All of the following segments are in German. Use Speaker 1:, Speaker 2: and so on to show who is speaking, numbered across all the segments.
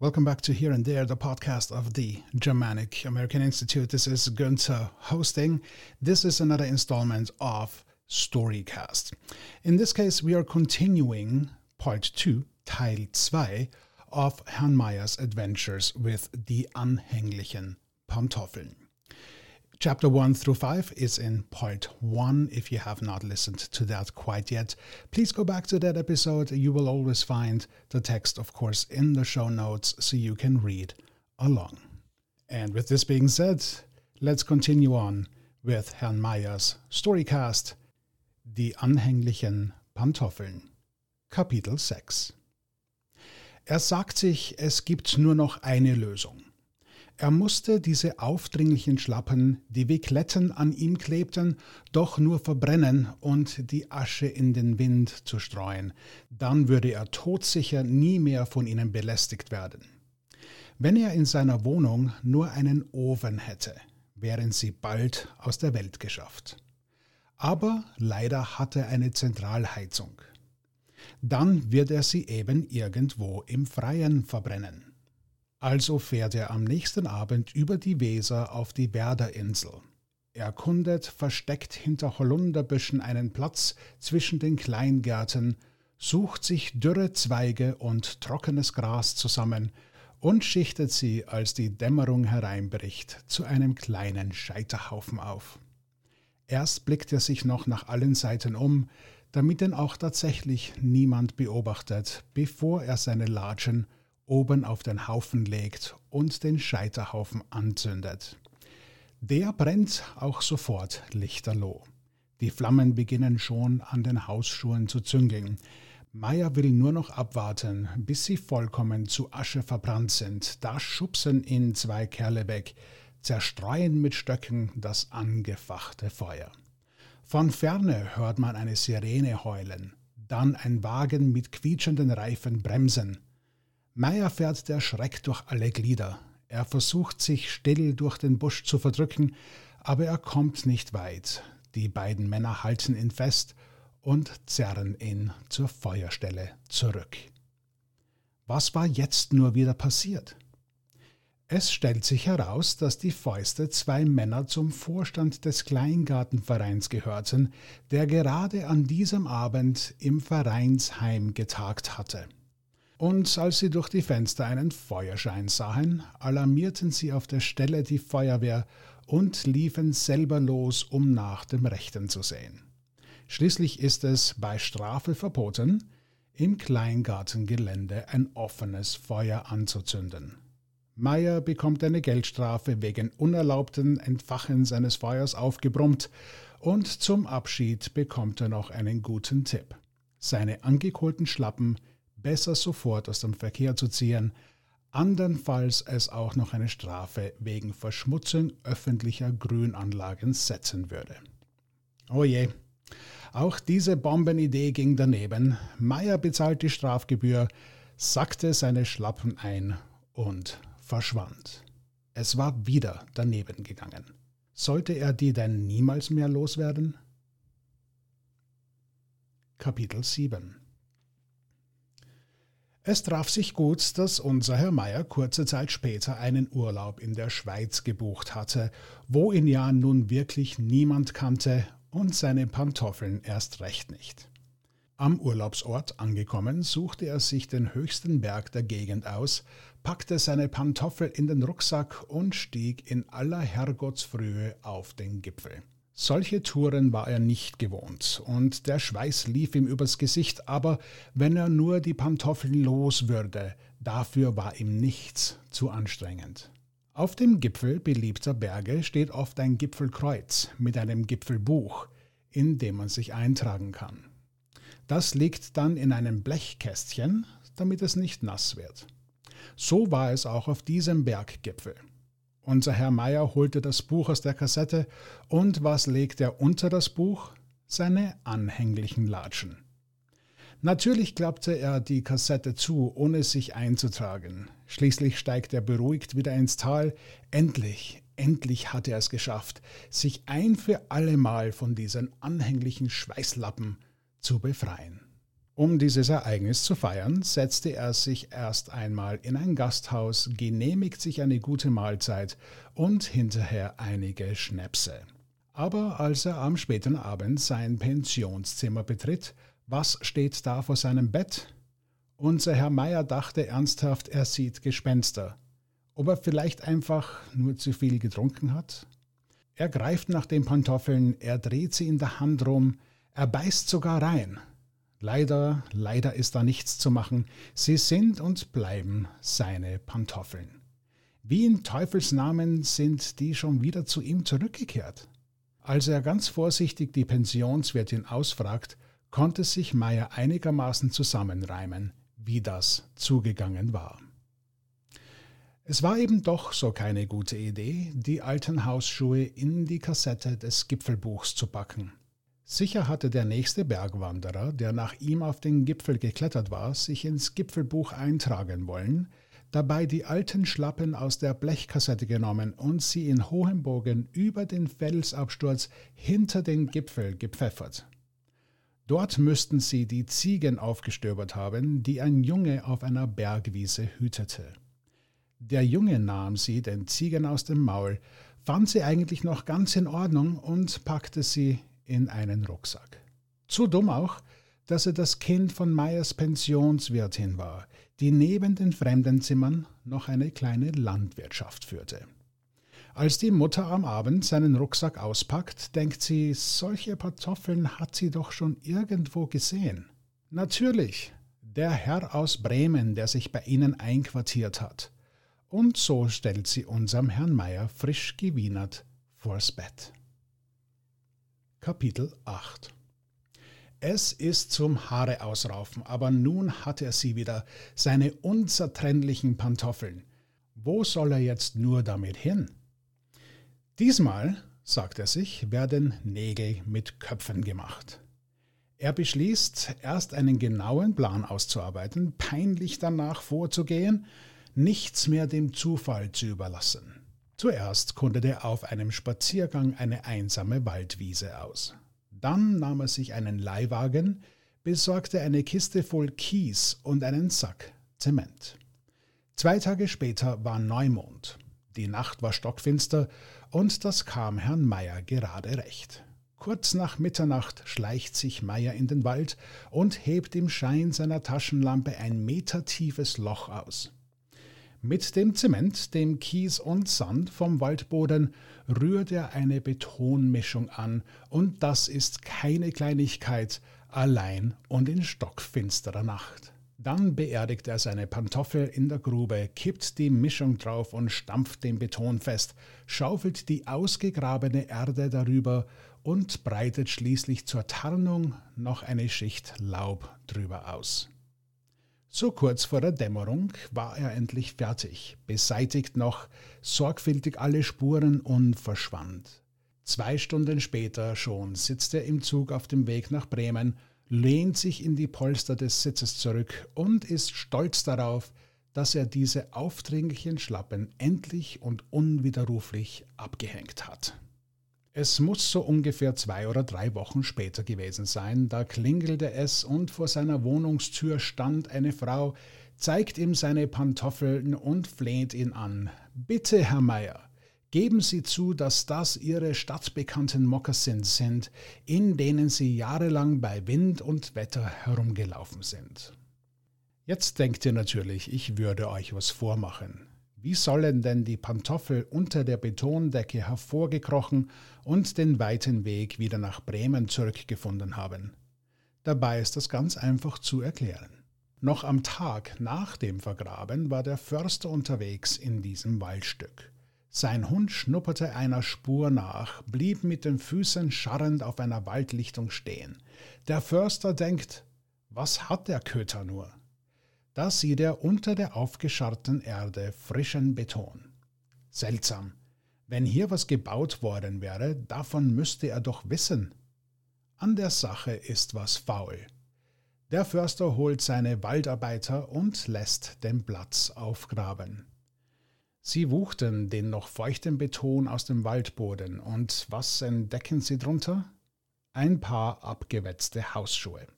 Speaker 1: Welcome back to Here and There, the podcast of the Germanic American Institute. This is Günther hosting. This is another installment of Storycast. In this case, we are continuing part 2, Teil 2 of Herrn Meyers adventures with die anhänglichen Pantoffeln. Chapter 1 through 5 is in part 1. If you have not listened to that quite yet, please go back to that episode. You will always find the text, of course, in the show notes so you can read along. And with this being said, let's continue on with Herrn Meyers Storycast Die anhänglichen Pantoffeln. Kapitel 6 Er sagt sich, es gibt nur noch eine Lösung. Er musste diese aufdringlichen Schlappen, die wie Kletten an ihm klebten, doch nur verbrennen und die Asche in den Wind zu streuen. Dann würde er todsicher nie mehr von ihnen belästigt werden. Wenn er in seiner Wohnung nur einen Ofen hätte, wären sie bald aus der Welt geschafft. Aber leider hat er eine Zentralheizung. Dann wird er sie eben irgendwo im Freien verbrennen. Also fährt er am nächsten Abend über die Weser auf die Werderinsel. Er erkundet versteckt hinter Holunderbüschen einen Platz zwischen den Kleingärten, sucht sich dürre Zweige und trockenes Gras zusammen und schichtet sie, als die Dämmerung hereinbricht, zu einem kleinen Scheiterhaufen auf. Erst blickt er sich noch nach allen Seiten um, damit ihn auch tatsächlich niemand beobachtet, bevor er seine Latschen oben auf den Haufen legt und den Scheiterhaufen anzündet. Der brennt auch sofort lichterloh. Die Flammen beginnen schon an den Hausschuhen zu züngeln. Meier will nur noch abwarten, bis sie vollkommen zu Asche verbrannt sind. Da schubsen ihn zwei Kerle weg, zerstreuen mit Stöcken das angefachte Feuer. Von ferne hört man eine Sirene heulen, dann ein Wagen mit quietschenden Reifen bremsen. Meier fährt der Schreck durch alle Glieder. Er versucht sich still durch den Busch zu verdrücken, aber er kommt nicht weit. Die beiden Männer halten ihn fest und zerren ihn zur Feuerstelle zurück. Was war jetzt nur wieder passiert? Es stellt sich heraus, dass die Fäuste zwei Männer zum Vorstand des Kleingartenvereins gehörten, der gerade an diesem Abend im Vereinsheim getagt hatte. Und als sie durch die Fenster einen Feuerschein sahen, alarmierten sie auf der Stelle die Feuerwehr und liefen selber los, um nach dem Rechten zu sehen. Schließlich ist es bei Strafe verboten, im Kleingartengelände ein offenes Feuer anzuzünden. Meyer bekommt eine Geldstrafe wegen unerlaubten Entfachen seines Feuers aufgebrummt und zum Abschied bekommt er noch einen guten Tipp. Seine angekohlten Schlappen besser sofort aus dem Verkehr zu ziehen, andernfalls es auch noch eine Strafe wegen Verschmutzung öffentlicher Grünanlagen setzen würde. Oh je, auch diese Bombenidee ging daneben. Meyer bezahlt die Strafgebühr, sackte seine Schlappen ein und verschwand. Es war wieder daneben gegangen. Sollte er die denn niemals mehr loswerden? Kapitel 7 es traf sich gut, dass unser Herr Meier kurze Zeit später einen Urlaub in der Schweiz gebucht hatte, wo ihn ja nun wirklich niemand kannte und seine Pantoffeln erst recht nicht. Am Urlaubsort angekommen, suchte er sich den höchsten Berg der Gegend aus, packte seine Pantoffel in den Rucksack und stieg in aller Herrgottsfrühe auf den Gipfel. Solche Touren war er nicht gewohnt, und der Schweiß lief ihm übers Gesicht, aber wenn er nur die Pantoffeln los würde, dafür war ihm nichts zu anstrengend. Auf dem Gipfel beliebter Berge steht oft ein Gipfelkreuz mit einem Gipfelbuch, in dem man sich eintragen kann. Das liegt dann in einem Blechkästchen, damit es nicht nass wird. So war es auch auf diesem Berggipfel. Unser Herr Meier holte das Buch aus der Kassette und was legt er unter das Buch? Seine anhänglichen Latschen. Natürlich klappte er die Kassette zu, ohne sich einzutragen. Schließlich steigt er beruhigt wieder ins Tal. Endlich, endlich hat er es geschafft, sich ein für allemal von diesen anhänglichen Schweißlappen zu befreien. Um dieses Ereignis zu feiern, setzte er sich erst einmal in ein Gasthaus, genehmigt sich eine gute Mahlzeit und hinterher einige Schnäpse. Aber als er am späten Abend sein Pensionszimmer betritt, was steht da vor seinem Bett? Unser Herr Meier dachte ernsthaft, er sieht Gespenster. Ob er vielleicht einfach nur zu viel getrunken hat? Er greift nach den Pantoffeln, er dreht sie in der Hand rum, er beißt sogar rein. Leider, leider ist da nichts zu machen. Sie sind und bleiben seine Pantoffeln. Wie in Teufels Namen sind die schon wieder zu ihm zurückgekehrt? Als er ganz vorsichtig die Pensionswirtin ausfragt, konnte sich Meier einigermaßen zusammenreimen, wie das zugegangen war. Es war eben doch so keine gute Idee, die alten Hausschuhe in die Kassette des Gipfelbuchs zu packen. Sicher hatte der nächste Bergwanderer, der nach ihm auf den Gipfel geklettert war, sich ins Gipfelbuch eintragen wollen, dabei die alten Schlappen aus der Blechkassette genommen und sie in hohem Bogen über den Felsabsturz hinter den Gipfel gepfeffert. Dort müssten sie die Ziegen aufgestöbert haben, die ein Junge auf einer Bergwiese hütete. Der Junge nahm sie den Ziegen aus dem Maul, fand sie eigentlich noch ganz in Ordnung und packte sie in einen Rucksack. Zu dumm auch, dass er das Kind von Meyers Pensionswirtin war, die neben den Fremdenzimmern noch eine kleine Landwirtschaft führte. Als die Mutter am Abend seinen Rucksack auspackt, denkt sie, solche Kartoffeln hat sie doch schon irgendwo gesehen. Natürlich, der Herr aus Bremen, der sich bei ihnen einquartiert hat. Und so stellt sie unserem Herrn Meier frisch gewienert vors Bett. Kapitel 8 Es ist zum Haare ausraufen, aber nun hat er sie wieder, seine unzertrennlichen Pantoffeln. Wo soll er jetzt nur damit hin? Diesmal, sagt er sich, werden Nägel mit Köpfen gemacht. Er beschließt, erst einen genauen Plan auszuarbeiten, peinlich danach vorzugehen, nichts mehr dem Zufall zu überlassen. Zuerst kundete er auf einem Spaziergang eine einsame Waldwiese aus. Dann nahm er sich einen Leihwagen, besorgte eine Kiste voll Kies und einen Sack Zement. Zwei Tage später war Neumond. Die Nacht war stockfinster und das kam Herrn Meier gerade recht. Kurz nach Mitternacht schleicht sich Meier in den Wald und hebt im Schein seiner Taschenlampe ein metertiefes Loch aus. Mit dem Zement, dem Kies und Sand vom Waldboden rührt er eine Betonmischung an, und das ist keine Kleinigkeit, allein und in stockfinsterer Nacht. Dann beerdigt er seine Pantoffel in der Grube, kippt die Mischung drauf und stampft den Beton fest, schaufelt die ausgegrabene Erde darüber und breitet schließlich zur Tarnung noch eine Schicht Laub drüber aus. So kurz vor der Dämmerung war er endlich fertig, beseitigt noch sorgfältig alle Spuren und verschwand. Zwei Stunden später schon sitzt er im Zug auf dem Weg nach Bremen, lehnt sich in die Polster des Sitzes zurück und ist stolz darauf, dass er diese aufdringlichen Schlappen endlich und unwiderruflich abgehängt hat. Es muss so ungefähr zwei oder drei Wochen später gewesen sein, da klingelte es und vor seiner Wohnungstür stand eine Frau, zeigt ihm seine Pantoffeln und fleht ihn an. Bitte, Herr Meier, geben Sie zu, dass das Ihre stadtbekannten Mokassins sind, in denen Sie jahrelang bei Wind und Wetter herumgelaufen sind. Jetzt denkt ihr natürlich, ich würde euch was vormachen. Wie sollen denn die Pantoffel unter der Betondecke hervorgekrochen und den weiten Weg wieder nach Bremen zurückgefunden haben? Dabei ist das ganz einfach zu erklären. Noch am Tag nach dem Vergraben war der Förster unterwegs in diesem Waldstück. Sein Hund schnupperte einer Spur nach, blieb mit den Füßen scharrend auf einer Waldlichtung stehen. Der Förster denkt, was hat der Köter nur? Da sieht er unter der aufgescharrten Erde frischen Beton. Seltsam. Wenn hier was gebaut worden wäre, davon müsste er doch wissen. An der Sache ist was faul. Der Förster holt seine Waldarbeiter und lässt den Platz aufgraben. Sie wuchten den noch feuchten Beton aus dem Waldboden, und was entdecken sie drunter? Ein paar abgewetzte Hausschuhe.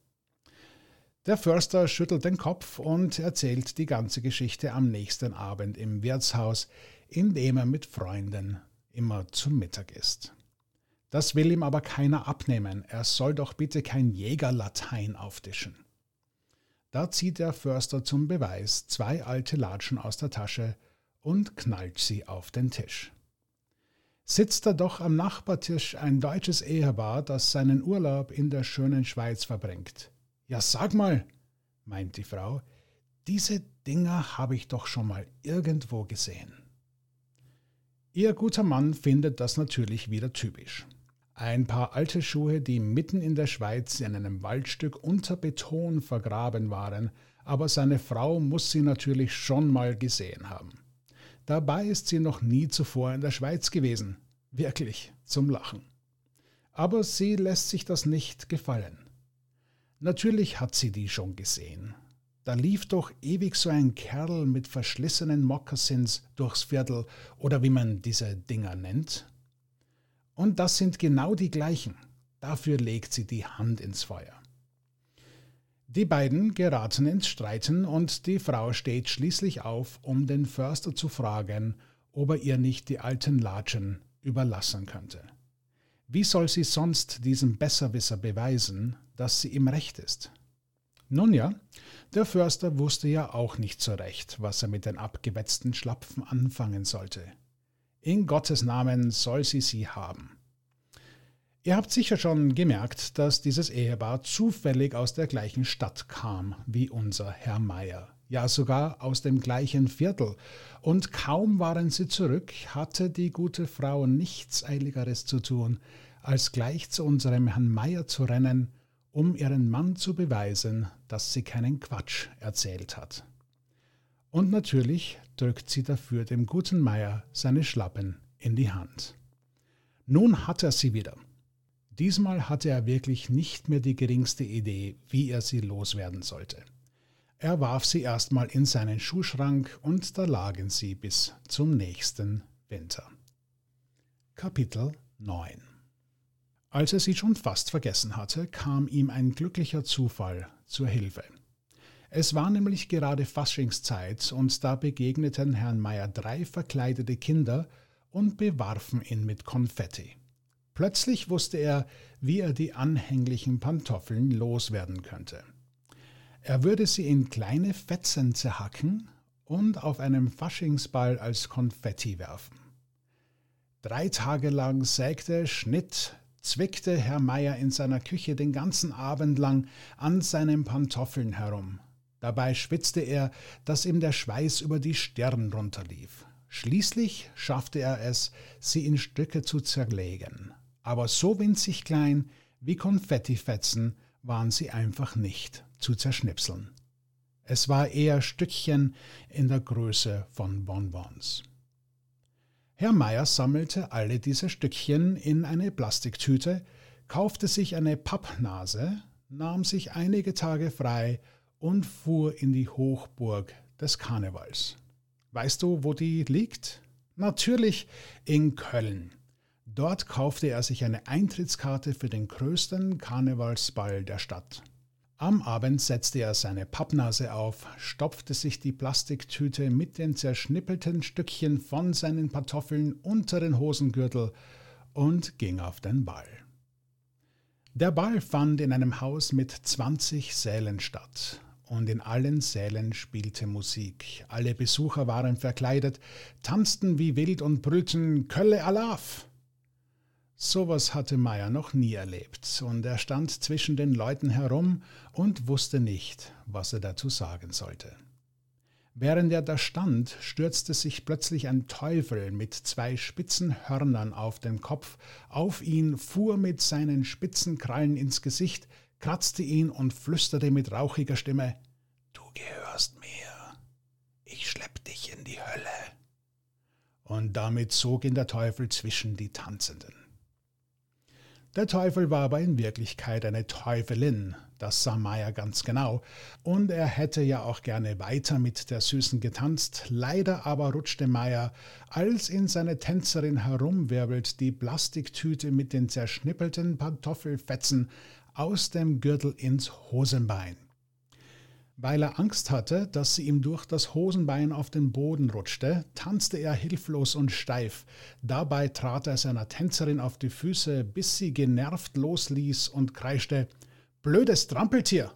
Speaker 1: Der Förster schüttelt den Kopf und erzählt die ganze Geschichte am nächsten Abend im Wirtshaus, in dem er mit Freunden immer zum Mittag isst. Das will ihm aber keiner abnehmen, er soll doch bitte kein Jägerlatein auftischen. Da zieht der Förster zum Beweis zwei alte Latschen aus der Tasche und knallt sie auf den Tisch. Sitzt da doch am Nachbartisch ein deutsches Ehepaar, das seinen Urlaub in der schönen Schweiz verbringt. Ja, sag mal, meint die Frau, diese Dinger habe ich doch schon mal irgendwo gesehen. Ihr guter Mann findet das natürlich wieder typisch. Ein paar alte Schuhe, die mitten in der Schweiz in einem Waldstück unter Beton vergraben waren, aber seine Frau muss sie natürlich schon mal gesehen haben. Dabei ist sie noch nie zuvor in der Schweiz gewesen. Wirklich zum Lachen. Aber sie lässt sich das nicht gefallen. Natürlich hat sie die schon gesehen. Da lief doch ewig so ein Kerl mit verschlissenen Moccasins durchs Viertel oder wie man diese Dinger nennt. Und das sind genau die gleichen. Dafür legt sie die Hand ins Feuer. Die beiden geraten ins Streiten und die Frau steht schließlich auf, um den Förster zu fragen, ob er ihr nicht die alten Latschen überlassen könnte. Wie soll sie sonst diesem Besserwisser beweisen, dass sie im Recht ist? Nun ja, der Förster wusste ja auch nicht so recht, was er mit den abgewetzten Schlapfen anfangen sollte. In Gottes Namen soll sie sie haben. Ihr habt sicher schon gemerkt, dass dieses Ehepaar zufällig aus der gleichen Stadt kam wie unser Herr Meier, ja sogar aus dem gleichen Viertel, und kaum waren sie zurück, hatte die gute Frau nichts Eiligeres zu tun, als gleich zu unserem Herrn Meier zu rennen, um ihren Mann zu beweisen, dass sie keinen Quatsch erzählt hat. Und natürlich drückt sie dafür dem guten Meier seine Schlappen in die Hand. Nun hat er sie wieder. Diesmal hatte er wirklich nicht mehr die geringste Idee, wie er sie loswerden sollte. Er warf sie erstmal in seinen Schuhschrank und da lagen sie bis zum nächsten Winter. Kapitel 9 als er sie schon fast vergessen hatte, kam ihm ein glücklicher Zufall zur Hilfe. Es war nämlich gerade Faschingszeit und da begegneten Herrn Meier drei verkleidete Kinder und bewarfen ihn mit Konfetti. Plötzlich wusste er, wie er die anhänglichen Pantoffeln loswerden könnte. Er würde sie in kleine Fetzen zerhacken und auf einem Faschingsball als Konfetti werfen. Drei Tage lang sägte, schnitt, zwickte Herr Meier in seiner Küche den ganzen Abend lang an seinen Pantoffeln herum. Dabei schwitzte er, dass ihm der Schweiß über die Stirn runterlief. Schließlich schaffte er es, sie in Stücke zu zerlegen. Aber so winzig klein wie Konfettifetzen waren sie einfach nicht zu zerschnipseln. Es war eher Stückchen in der Größe von Bonbons. Herr Meier sammelte alle diese Stückchen in eine Plastiktüte, kaufte sich eine Pappnase, nahm sich einige Tage frei und fuhr in die Hochburg des Karnevals. Weißt du, wo die liegt? Natürlich in Köln. Dort kaufte er sich eine Eintrittskarte für den größten Karnevalsball der Stadt. Am Abend setzte er seine Pappnase auf, stopfte sich die Plastiktüte mit den zerschnippelten Stückchen von seinen Pantoffeln unter den Hosengürtel und ging auf den Ball. Der Ball fand in einem Haus mit 20 Sälen statt, und in allen Sälen spielte Musik. Alle Besucher waren verkleidet, tanzten wie wild und brüllten Kölle Alaf. Sowas hatte Meyer noch nie erlebt, und er stand zwischen den Leuten herum und wusste nicht, was er dazu sagen sollte. Während er da stand, stürzte sich plötzlich ein Teufel mit zwei spitzen Hörnern auf den Kopf auf ihn, fuhr mit seinen spitzen Krallen ins Gesicht, kratzte ihn und flüsterte mit rauchiger Stimme Du gehörst mir. Ich schlepp dich in die Hölle. Und damit zog ihn der Teufel zwischen die Tanzenden. Der Teufel war aber in Wirklichkeit eine Teufelin, das sah Meier ganz genau, und er hätte ja auch gerne weiter mit der Süßen getanzt, leider aber rutschte Meier, als in seine Tänzerin herumwirbelt, die Plastiktüte mit den zerschnippelten Pantoffelfetzen aus dem Gürtel ins Hosenbein. Weil er Angst hatte, dass sie ihm durch das Hosenbein auf den Boden rutschte, tanzte er hilflos und steif. Dabei trat er seiner Tänzerin auf die Füße, bis sie genervt losließ und kreischte Blödes Trampeltier.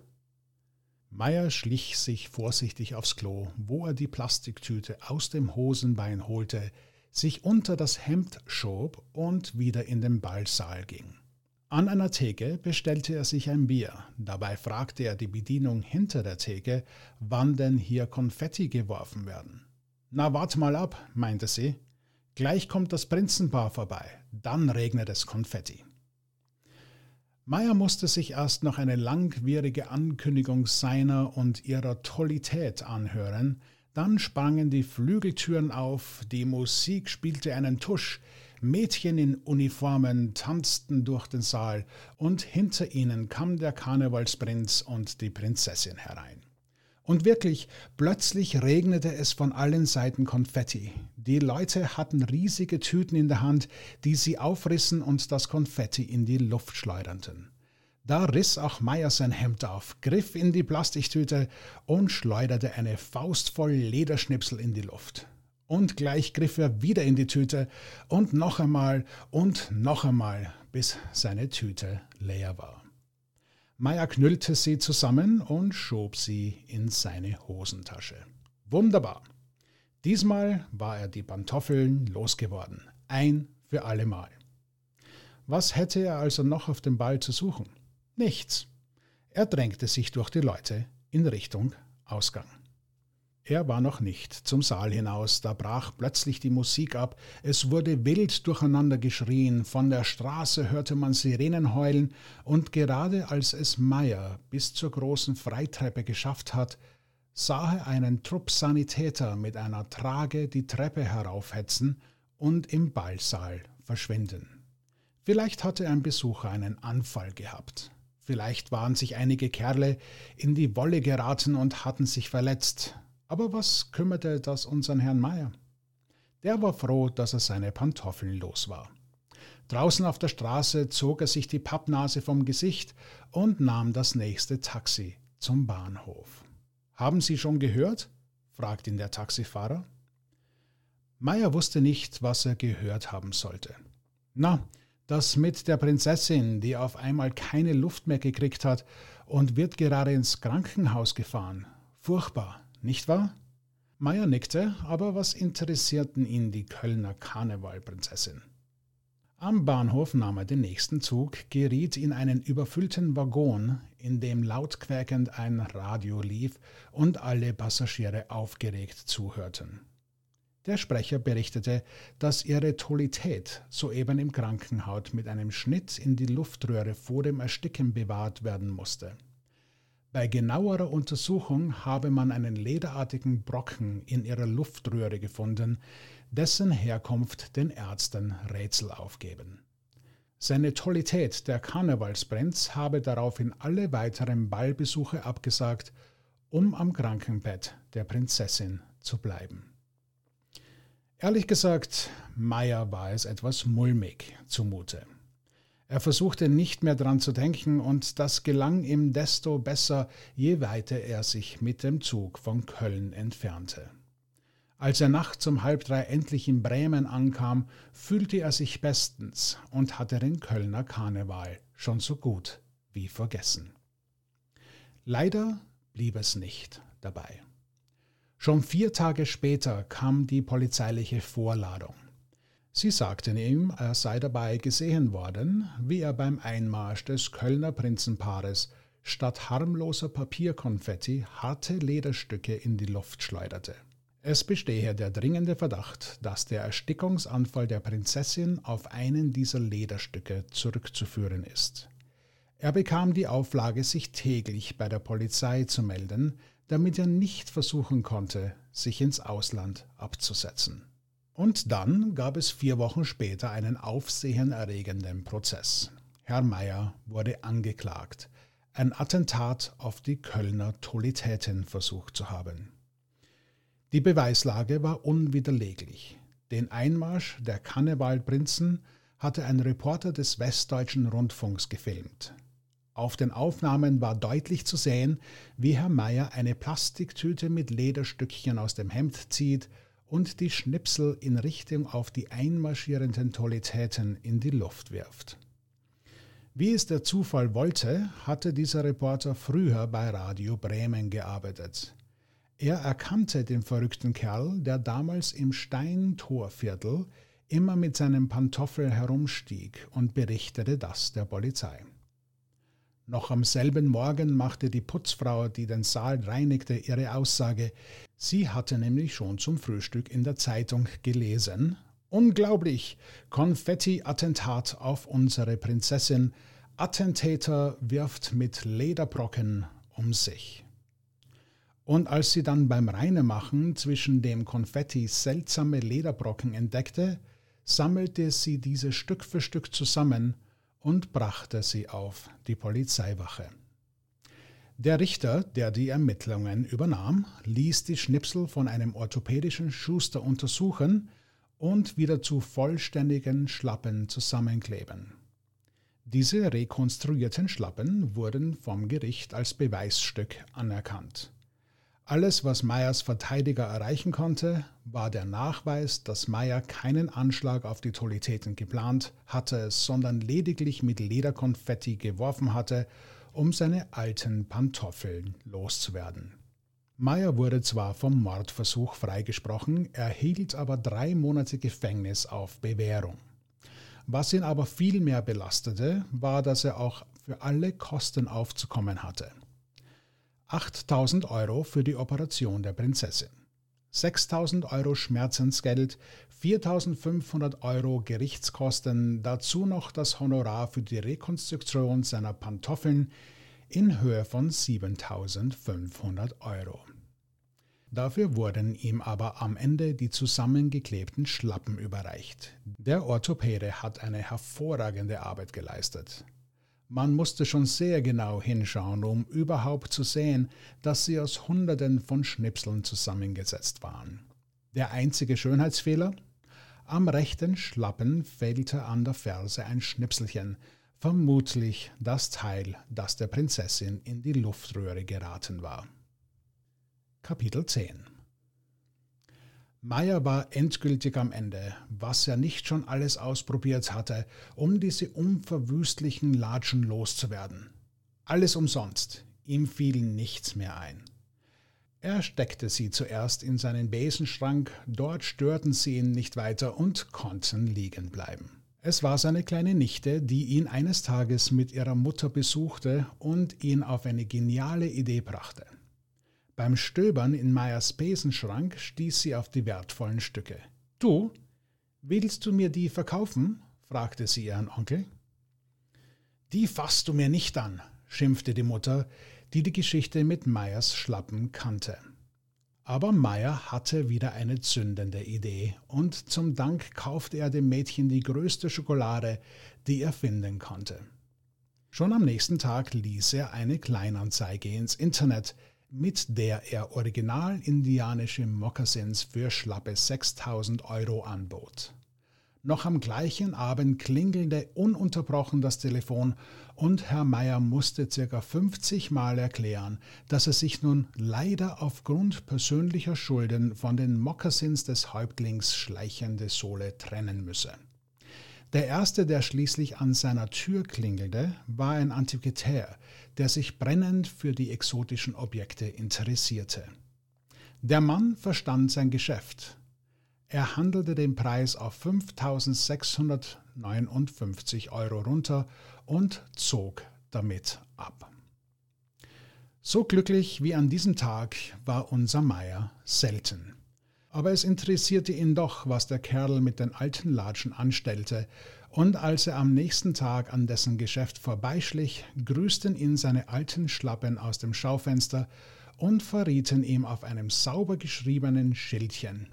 Speaker 1: Meier schlich sich vorsichtig aufs Klo, wo er die Plastiktüte aus dem Hosenbein holte, sich unter das Hemd schob und wieder in den Ballsaal ging. An einer Theke bestellte er sich ein Bier. Dabei fragte er die Bedienung hinter der Theke, wann denn hier Konfetti geworfen werden. Na, wart mal ab, meinte sie. Gleich kommt das Prinzenpaar vorbei, dann regnet es Konfetti. Meyer musste sich erst noch eine langwierige Ankündigung seiner und ihrer Tollität anhören, dann sprangen die Flügeltüren auf, die Musik spielte einen Tusch, Mädchen in Uniformen tanzten durch den Saal und hinter ihnen kam der Karnevalsprinz und die Prinzessin herein. Und wirklich, plötzlich regnete es von allen Seiten Konfetti. Die Leute hatten riesige Tüten in der Hand, die sie aufrissen und das Konfetti in die Luft schleuderten. Da riss auch Meier sein Hemd auf, griff in die Plastiktüte und schleuderte eine Faust voll Lederschnipsel in die Luft. Und gleich griff er wieder in die Tüte und noch einmal und noch einmal, bis seine Tüte leer war. Meier knüllte sie zusammen und schob sie in seine Hosentasche. Wunderbar. Diesmal war er die Pantoffeln losgeworden. Ein für allemal. Was hätte er also noch auf dem Ball zu suchen? Nichts. Er drängte sich durch die Leute in Richtung Ausgang. Er war noch nicht zum Saal hinaus, da brach plötzlich die Musik ab, es wurde wild durcheinander geschrien, von der Straße hörte man Sirenen heulen, und gerade als es Meier bis zur großen Freitreppe geschafft hat, sah er einen Trupp Sanitäter mit einer Trage die Treppe heraufhetzen und im Ballsaal verschwinden. Vielleicht hatte ein Besucher einen Anfall gehabt. Vielleicht waren sich einige Kerle in die Wolle geraten und hatten sich verletzt. Aber was kümmerte das unseren Herrn Meier? Der war froh, dass er seine Pantoffeln los war. Draußen auf der Straße zog er sich die Pappnase vom Gesicht und nahm das nächste Taxi zum Bahnhof. Haben Sie schon gehört? fragte ihn der Taxifahrer. Meier wusste nicht, was er gehört haben sollte. Na, das mit der Prinzessin, die auf einmal keine Luft mehr gekriegt hat und wird gerade ins Krankenhaus gefahren. Furchtbar, nicht wahr? Meier nickte, aber was interessierten ihn die Kölner Karnevalprinzessin? Am Bahnhof nahm er den nächsten Zug, geriet in einen überfüllten Waggon, in dem lautquäkend ein Radio lief und alle Passagiere aufgeregt zuhörten. Der Sprecher berichtete, dass ihre Tollität soeben im Krankenhaus mit einem Schnitt in die Luftröhre vor dem Ersticken bewahrt werden musste. Bei genauerer Untersuchung habe man einen lederartigen Brocken in ihrer Luftröhre gefunden, dessen Herkunft den Ärzten Rätsel aufgeben. Seine Tollität, der Karnevalsprinz, habe daraufhin alle weiteren Ballbesuche abgesagt, um am Krankenbett der Prinzessin zu bleiben. Ehrlich gesagt, Meyer war es etwas mulmig zumute. Er versuchte nicht mehr dran zu denken, und das gelang ihm desto besser, je weiter er sich mit dem Zug von Köln entfernte. Als er nachts um halb drei endlich in Bremen ankam, fühlte er sich bestens und hatte den Kölner Karneval schon so gut wie vergessen. Leider blieb es nicht dabei. Schon vier Tage später kam die polizeiliche Vorladung. Sie sagten ihm, er sei dabei gesehen worden, wie er beim Einmarsch des Kölner Prinzenpaares statt harmloser Papierkonfetti harte Lederstücke in die Luft schleuderte. Es bestehe der dringende Verdacht, dass der Erstickungsanfall der Prinzessin auf einen dieser Lederstücke zurückzuführen ist. Er bekam die Auflage, sich täglich bei der Polizei zu melden, damit er nicht versuchen konnte, sich ins Ausland abzusetzen. Und dann gab es vier Wochen später einen aufsehenerregenden Prozess. Herr Meyer wurde angeklagt, ein Attentat auf die Kölner Tolitäten versucht zu haben. Die Beweislage war unwiderleglich. Den Einmarsch der Kannewaldprinzen hatte ein Reporter des Westdeutschen Rundfunks gefilmt. Auf den Aufnahmen war deutlich zu sehen, wie Herr Meier eine Plastiktüte mit Lederstückchen aus dem Hemd zieht und die Schnipsel in Richtung auf die einmarschierenden Tolitäten in die Luft wirft. Wie es der Zufall wollte, hatte dieser Reporter früher bei Radio Bremen gearbeitet. Er erkannte den verrückten Kerl, der damals im Steintorviertel immer mit seinem Pantoffel herumstieg und berichtete das der Polizei. Noch am selben Morgen machte die Putzfrau, die den Saal reinigte, ihre Aussage. Sie hatte nämlich schon zum Frühstück in der Zeitung gelesen. Unglaublich! Konfetti-Attentat auf unsere Prinzessin. Attentäter wirft mit Lederbrocken um sich. Und als sie dann beim Reinemachen zwischen dem Konfetti seltsame Lederbrocken entdeckte, sammelte sie diese Stück für Stück zusammen und brachte sie auf die Polizeiwache. Der Richter, der die Ermittlungen übernahm, ließ die Schnipsel von einem orthopädischen Schuster untersuchen und wieder zu vollständigen Schlappen zusammenkleben. Diese rekonstruierten Schlappen wurden vom Gericht als Beweisstück anerkannt. Alles, was Meyers Verteidiger erreichen konnte, war der Nachweis, dass Meyer keinen Anschlag auf die Tolitäten geplant hatte, sondern lediglich mit Lederkonfetti geworfen hatte, um seine alten Pantoffeln loszuwerden. Meyer wurde zwar vom Mordversuch freigesprochen, erhielt aber drei Monate Gefängnis auf Bewährung. Was ihn aber viel mehr belastete, war, dass er auch für alle Kosten aufzukommen hatte. 8000 Euro für die Operation der Prinzessin, 6000 Euro Schmerzensgeld, 4500 Euro Gerichtskosten, dazu noch das Honorar für die Rekonstruktion seiner Pantoffeln in Höhe von 7500 Euro. Dafür wurden ihm aber am Ende die zusammengeklebten Schlappen überreicht. Der Orthopäde hat eine hervorragende Arbeit geleistet. Man musste schon sehr genau hinschauen, um überhaupt zu sehen, dass sie aus Hunderten von Schnipseln zusammengesetzt waren. Der einzige Schönheitsfehler? Am rechten Schlappen fehlte an der Ferse ein Schnipselchen, vermutlich das Teil, das der Prinzessin in die Luftröhre geraten war. Kapitel 10 Meyer war endgültig am Ende, was er nicht schon alles ausprobiert hatte, um diese unverwüstlichen Latschen loszuwerden. Alles umsonst, ihm fiel nichts mehr ein. Er steckte sie zuerst in seinen Besenschrank, dort störten sie ihn nicht weiter und konnten liegen bleiben. Es war seine kleine Nichte, die ihn eines Tages mit ihrer Mutter besuchte und ihn auf eine geniale Idee brachte. Beim Stöbern in Meyers Besenschrank stieß sie auf die wertvollen Stücke. Du, willst du mir die verkaufen? fragte sie ihren Onkel. Die fasst du mir nicht an, schimpfte die Mutter, die die Geschichte mit Meyers Schlappen kannte. Aber Meyer hatte wieder eine zündende Idee, und zum Dank kaufte er dem Mädchen die größte Schokolade, die er finden konnte. Schon am nächsten Tag ließ er eine Kleinanzeige ins Internet, mit der er original indianische Moccasins für schlappe 6000 Euro anbot. Noch am gleichen Abend klingelte ununterbrochen das Telefon und Herr Meier musste ca. 50 Mal erklären, dass er sich nun leider aufgrund persönlicher Schulden von den Moccasins des Häuptlings schleichende Sohle trennen müsse. Der erste, der schließlich an seiner Tür klingelte, war ein Antiquitär, der sich brennend für die exotischen Objekte interessierte. Der Mann verstand sein Geschäft. Er handelte den Preis auf 5.659 Euro runter und zog damit ab. So glücklich wie an diesem Tag war unser Meier selten. Aber es interessierte ihn doch, was der Kerl mit den alten Latschen anstellte, und als er am nächsten Tag an dessen Geschäft vorbeischlich, grüßten ihn seine alten Schlappen aus dem Schaufenster und verrieten ihm auf einem sauber geschriebenen Schildchen.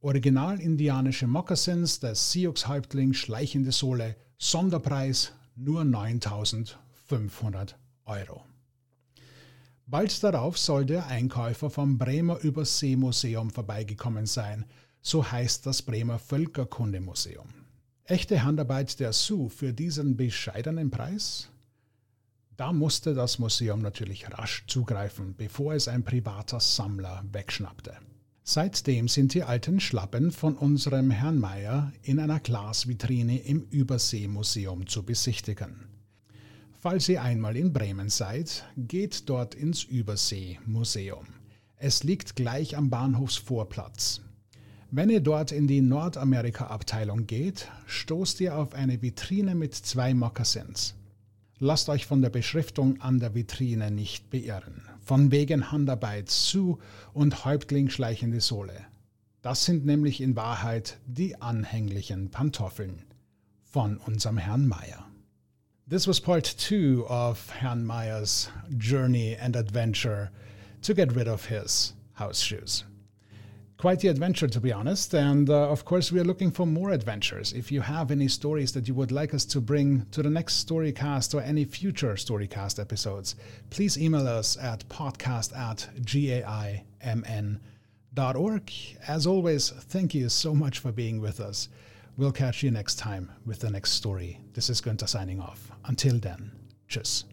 Speaker 1: Original indianische Moccasins des Sioux-Häuptling schleichende Sohle, Sonderpreis nur 9500 Euro. Bald darauf soll der Einkäufer vom Bremer Überseemuseum vorbeigekommen sein, so heißt das Bremer Völkerkundemuseum. Echte Handarbeit der Sioux für diesen bescheidenen Preis? Da musste das Museum natürlich rasch zugreifen, bevor es ein privater Sammler wegschnappte. Seitdem sind die alten Schlappen von unserem Herrn Meier in einer Glasvitrine im Überseemuseum zu besichtigen. Falls ihr einmal in Bremen seid, geht dort ins Überseemuseum. Es liegt gleich am Bahnhofsvorplatz. Wenn ihr dort in die Nordamerika-Abteilung geht, stoßt ihr auf eine Vitrine mit zwei Mokassins. Lasst euch von der Beschriftung an der Vitrine nicht beirren. Von wegen Handarbeit zu und Häuptling schleichende Sohle. Das sind nämlich in Wahrheit die anhänglichen Pantoffeln von unserem Herrn Meier. This was part two of Herrn Meyer's journey and adventure to get rid of his house shoes. quite the adventure, to be honest. And uh, of course, we are looking for more adventures. If you have any stories that you would like us to bring to the next Storycast or any future Storycast episodes, please email us at podcast at gaimn.org. As always, thank you so much for being with us. We'll catch you next time with the next story. This is Gunther signing off. Until then, tschüss.